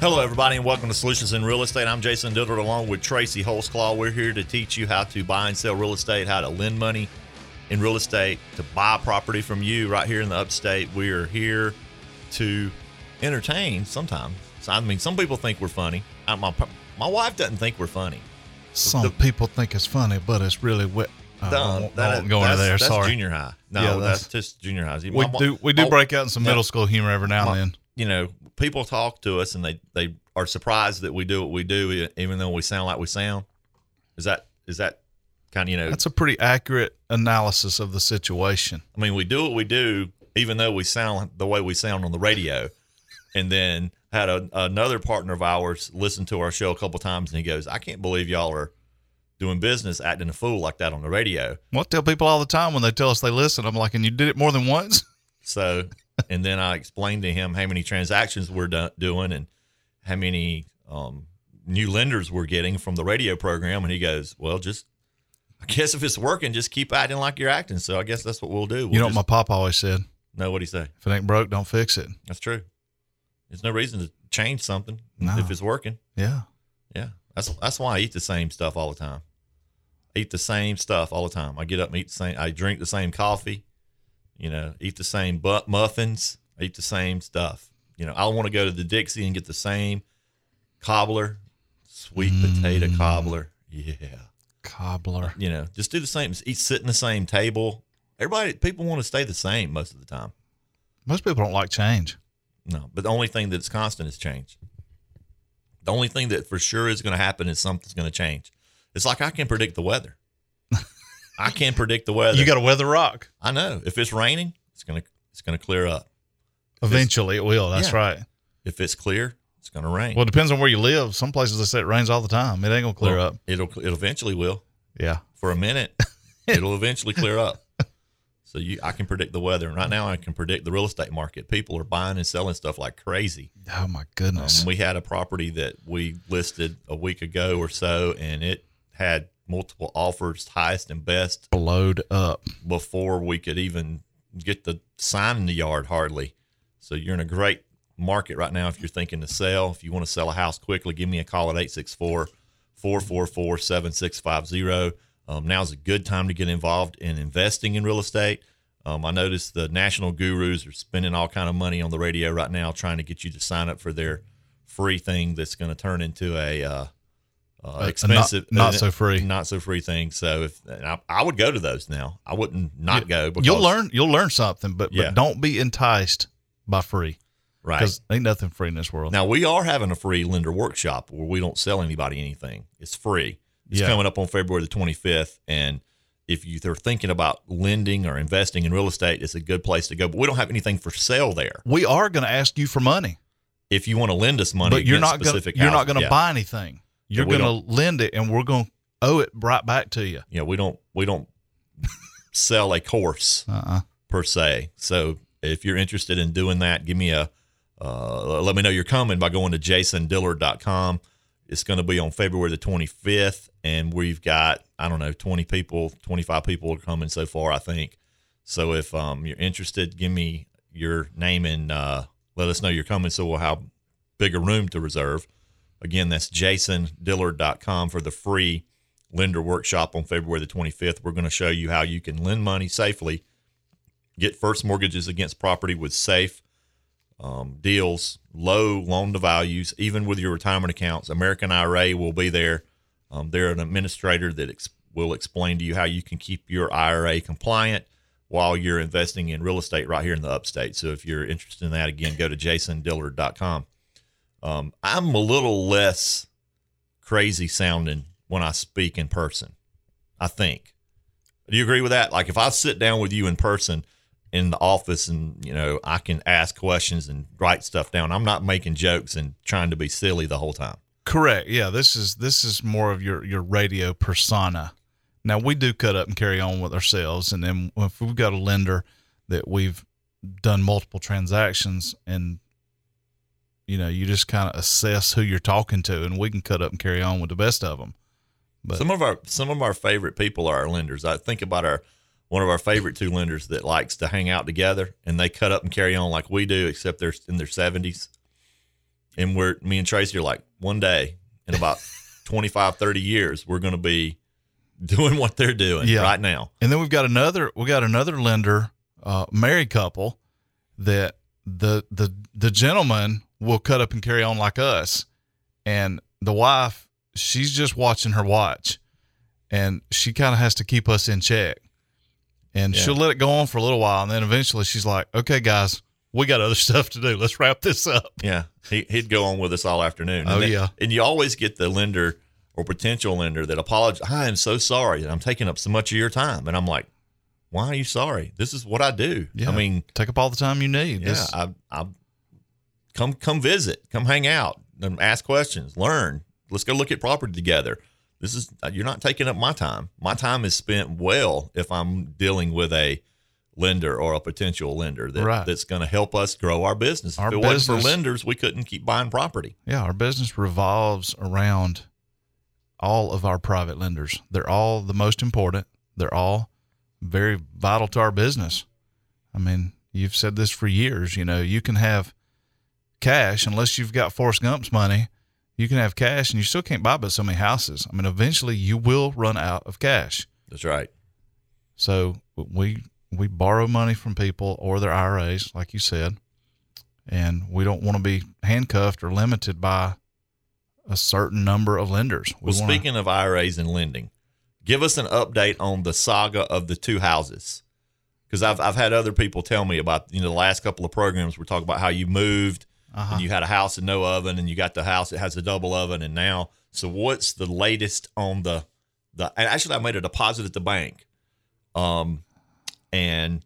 Hello, everybody, and welcome to Solutions in Real Estate. I'm Jason Dillard along with Tracy Holsclaw. We're here to teach you how to buy and sell real estate, how to lend money in real estate, to buy property from you right here in the upstate. We are here to entertain sometimes. So, I mean, some people think we're funny. I, my, my wife doesn't think we're funny. Some The- people think it's funny, but it's really wet. Uh, No, I won't, that- I won't go into there. That's Sorry. junior high. No, Yeah, that's, that's- just junior high. We do we do Oh, break out in some middle school humor every now and then. you know, people talk to us and they they are surprised that we do what we do, even though we sound like we sound. Is that is that kind of you know? That's a pretty accurate analysis of the situation. I mean, we do what we do, even though we sound the way we sound on the radio. And then had a, another partner of ours listen to our show a couple times, and he goes, "I can't believe y'all are doing business acting a fool like that on the radio." Well, I tell people all the time when they tell us they listen, I'm like, and you did it more than once? So, and then I explained to him how many transactions we're do- doing and how many um, new lenders we're getting from the radio program. And he goes, Well, just, I guess if it's working, just keep acting like you're acting. So I guess that's what we'll do. We'll you know what my pop always said? No, what he say? If it ain't broke, don't fix it. That's true. There's no reason to change something No. if it's working. Yeah. Yeah. That's, that's why I eat the same stuff all the time. I eat the same stuff all the time. I get up and eat the same, I drink the same coffee, you know, eat the same but muffins, eat the same stuff. You know, I want to go to the Dixie and get the same cobbler, sweet mm. potato cobbler. Yeah. Cobbler. You know, just do the same. Eat, sit in the same table. Everybody, people want to stay the same most of the time. Most people don't like change. No, but the only thing that's constant is change. The only thing that for sure is going to happen is something's going to change. It's like I can predict the weather. I can't predict the weather. You got to weather rock. I know if it's raining, it's gonna it's gonna clear up. Eventually it will. That's Yeah. right. If it's clear, it's gonna rain. Well, it depends on where you live. Some places they say it rains all the time. It ain't going to clear Well, up. It'll it eventually will. Yeah. For a minute, it'll eventually clear up. So you, I can predict the weather. And right now, I can predict the real estate market. People are buying and selling stuff like crazy. Oh, my Um, goodness. we had a property that we listed a week ago or so, and it had multiple offers, highest and best, Blowed up. before we could even get the sign in the yard hardly. So you're in a great market right now if you're thinking to sell. If you want to sell a house quickly, give me a call at 864 444 7650. Um, Now's a good time to get involved in investing in real estate. Um, I noticed the national gurus are spending all kind of money on the radio right now trying to get you to sign up for their free thing that's going to turn into a uh, uh, expensive, not so free. not so free thing. So if I, I would go to those now, I wouldn't not go. Because, You'll learn. You'll learn something, but Yeah. but don't be enticed by free right because ain't nothing free in this world. now. We are having a free lender workshop where we don't sell anybody anything. It's free. It's Yeah. coming up on February the 25th, and if you are thinking about lending or investing in real estate, it's a good place to go. But we don't have anything for sale there. we are going to ask you for money, If you want to lend us money, but you're not going. to specific You're not houses, going to yeah. buy anything. You're going to lend it, and we're going to owe it right back to you. Know, we don't we don't sell a course. Uh-uh. per se. So if you're interested in doing that, give me a uh, let me know you're coming by going to jasondillard.com. It's going to be on February the 25th, and we've got I don't know 20 people, 25 people are coming so far, I think. So if um, you're interested, give me your name and uh, let us know you're coming, so we'll have bigger room to reserve. Again, that's jasondillard.com for the free lender workshop on February the 25th. We're going to show you how you can lend money safely get first mortgages against property with safe um, deals, low loan to values, even with your retirement accounts. American IRA will be there. Um, they're an administrator that ex- will explain to you how you can keep your IRA compliant while you're investing in real estate right here in the upstate. So if you're interested in that, again, go to jasondillard.com. Um, I'm a little less crazy sounding when I speak in person, I think. Do you agree with that? Like if I sit down with you in person in the office and, you know, I can ask questions and write stuff down, I'm not making jokes and trying to be silly the whole time. Correct. Yeah. This is this is more of your your radio persona. Now we do cut up and carry on with ourselves, and then if we've got a lender that we've done multiple transactions, and you know, you just kind of assess who you're talking to, and we can cut up and carry on with the best of them. But some of our some of our favorite people are our lenders. I think about our one of our favorite two lenders that likes to hang out together and they cut up and carry on like we do, except they're in their seventies. and we're me and Tracy are like, one day in about 25, 30 years, we're going to be doing what they're doing Yeah. right now. And then we've got another we got another lender, uh, married couple that the the the gentleman will cut up and carry on like us, and the wife she's just watching her watch, and she kind of has to keep us in check, and Yeah. she'll let it go on for a little while, and then eventually she's like, "Okay, guys, we got other stuff to do. Let's wrap this up." Yeah, he, he'd go on with us all afternoon. Oh, and Oh, then- yeah. and you always get the lender or potential lender that apologize. I am so sorry that I'm taking up so much of your time, and I'm like, why are you sorry? This is what I do. Yeah. I mean, Take up all the time you need. yeah, This- I, I come come visit, come hang out, and ask questions, learn. Let's go look at property together. This is uh, you're not taking up my time. My time is spent well if I'm dealing with a lender or a potential lender that, Right. that's going to help us grow our business. Our if it wasn't for lenders, we couldn't keep buying property. Yeah, our business revolves around all of our private lenders. They're all the most important. They're all very vital to our business. I mean, you've said this for years. You know, you can have cash unless you've got Forrest Gump's money. You can have cash and you still can't buy but so many houses. I mean, eventually you will run out of cash. That's right. So we we borrow money from people or their IRAs, like you said, and we don't want to be handcuffed or limited by a certain number of lenders. We Well, wanna- speaking of IRAs and lending, give us an update on the saga of the two houses. Because I've, I've had other people tell me about, you know, the last couple of programs, we're talking about how you moved Uh-huh. and you had a house and no oven and you got the house that has a double oven and now, so what's the latest on the, the, and actually I made a deposit at the bank. Um, and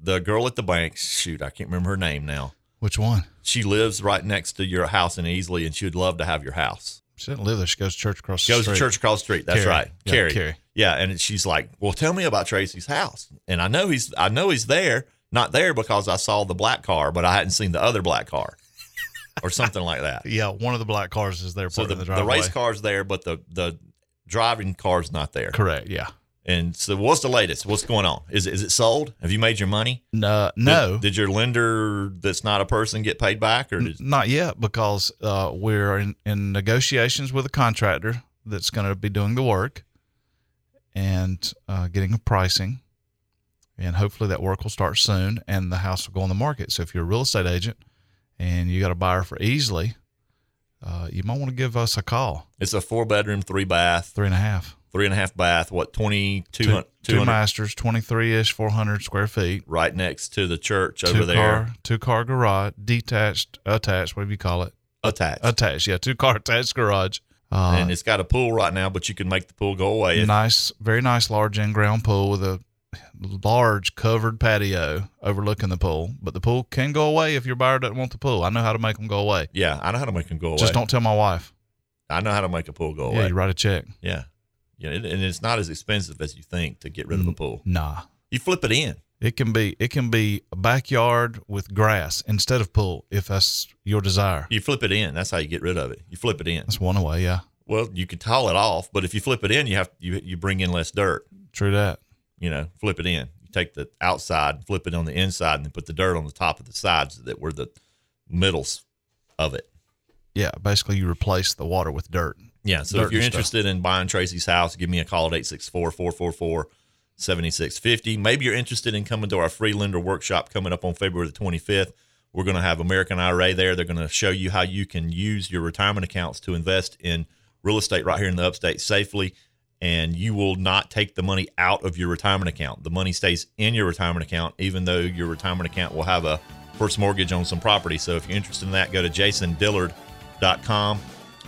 the girl at the bank, shoot, I can't remember her name now. which one? She lives right next to your house in Easley and she would love to have your house. She doesn't live there. She goes to church across the Goes street. to church across the street. That's Carrie. right. Yeah, Carrie. Carrie. Yeah. And she's like, Well, tell me about Tracy's house. And I know he's I know he's there, not there because I saw the black car, but I hadn't seen the other black car. Or something like that. Yeah, one of the black cars is there. So the, the, the race car's there, but the the driving car's not there. Correct. Yeah. And so what's the latest? What's going on? Is it, is it sold? Have you made your money? No, no, Did, did your lender that's not a person get paid back or did, not yet because uh, we're in, in negotiations with a contractor that's going to be doing the work and uh, getting a pricing. And hopefully that work will start soon and the house will go on the market. So if you're a real estate agent and you got a buyer for Easley, uh, you might want to give us a call. it's a four bedroom, three bath, Three and a half. three and a half bath, what, 22 Two, two masters, 23 ish, 400 square feet. right next to the church over two there. car, two car garage, detached, attached, whatever you call it. attached. Attached, yeah, two car attached garage. Uh, and it's got a pool right now, but you can make the pool go away. Nice, very nice large in-ground pool with a large covered patio overlooking the pool. But the pool can go away if your buyer doesn't want the pool. I know how to make them go away. yeah, I know how to make them go away. Just don't tell my wife. I know how to make a pool go Yeah, away. you write a check. Yeah. Yeah. and it's not as expensive as you think to get rid of a pool. Nah, You flip it in. it can be it can be a backyard with grass instead of pool if that's your desire. You flip it in. That's how you get rid of it. You flip it in. That's one way. Yeah, Well, you can tile it off, but if you flip it in, you have you you bring in less dirt. true that. You know, flip it in. You take the outside, flip it on the inside, and then put the dirt on the top of the sides that were the middles of it. Yeah, basically you replace the water with dirt. Yeah. So Dirt if you're and stuff. interested in buying Tracy's house, give me a call at 864 444 7650. Maybe you're interested in coming to our free lender workshop coming up on February the 25th. We're going to have American IRA there. They're going to show you how you can use your retirement accounts to invest in real estate right here in the upstate safely. And you will not take the money out of your retirement account. The money stays in your retirement account, even though your retirement account will have a first mortgage on some property. So if you're interested in that, go to jasondillard.com.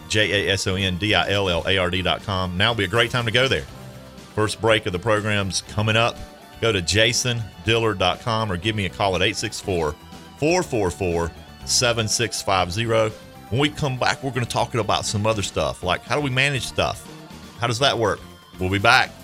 J A S O N D I L L A R D.com. Now would be a great time to go there. First break of the program's coming up. Go to jasondillard.com or give me a call at 864 444 7650. When we come back, we're going to talk about some other stuff like how do we manage stuff? How does that work? We'll be back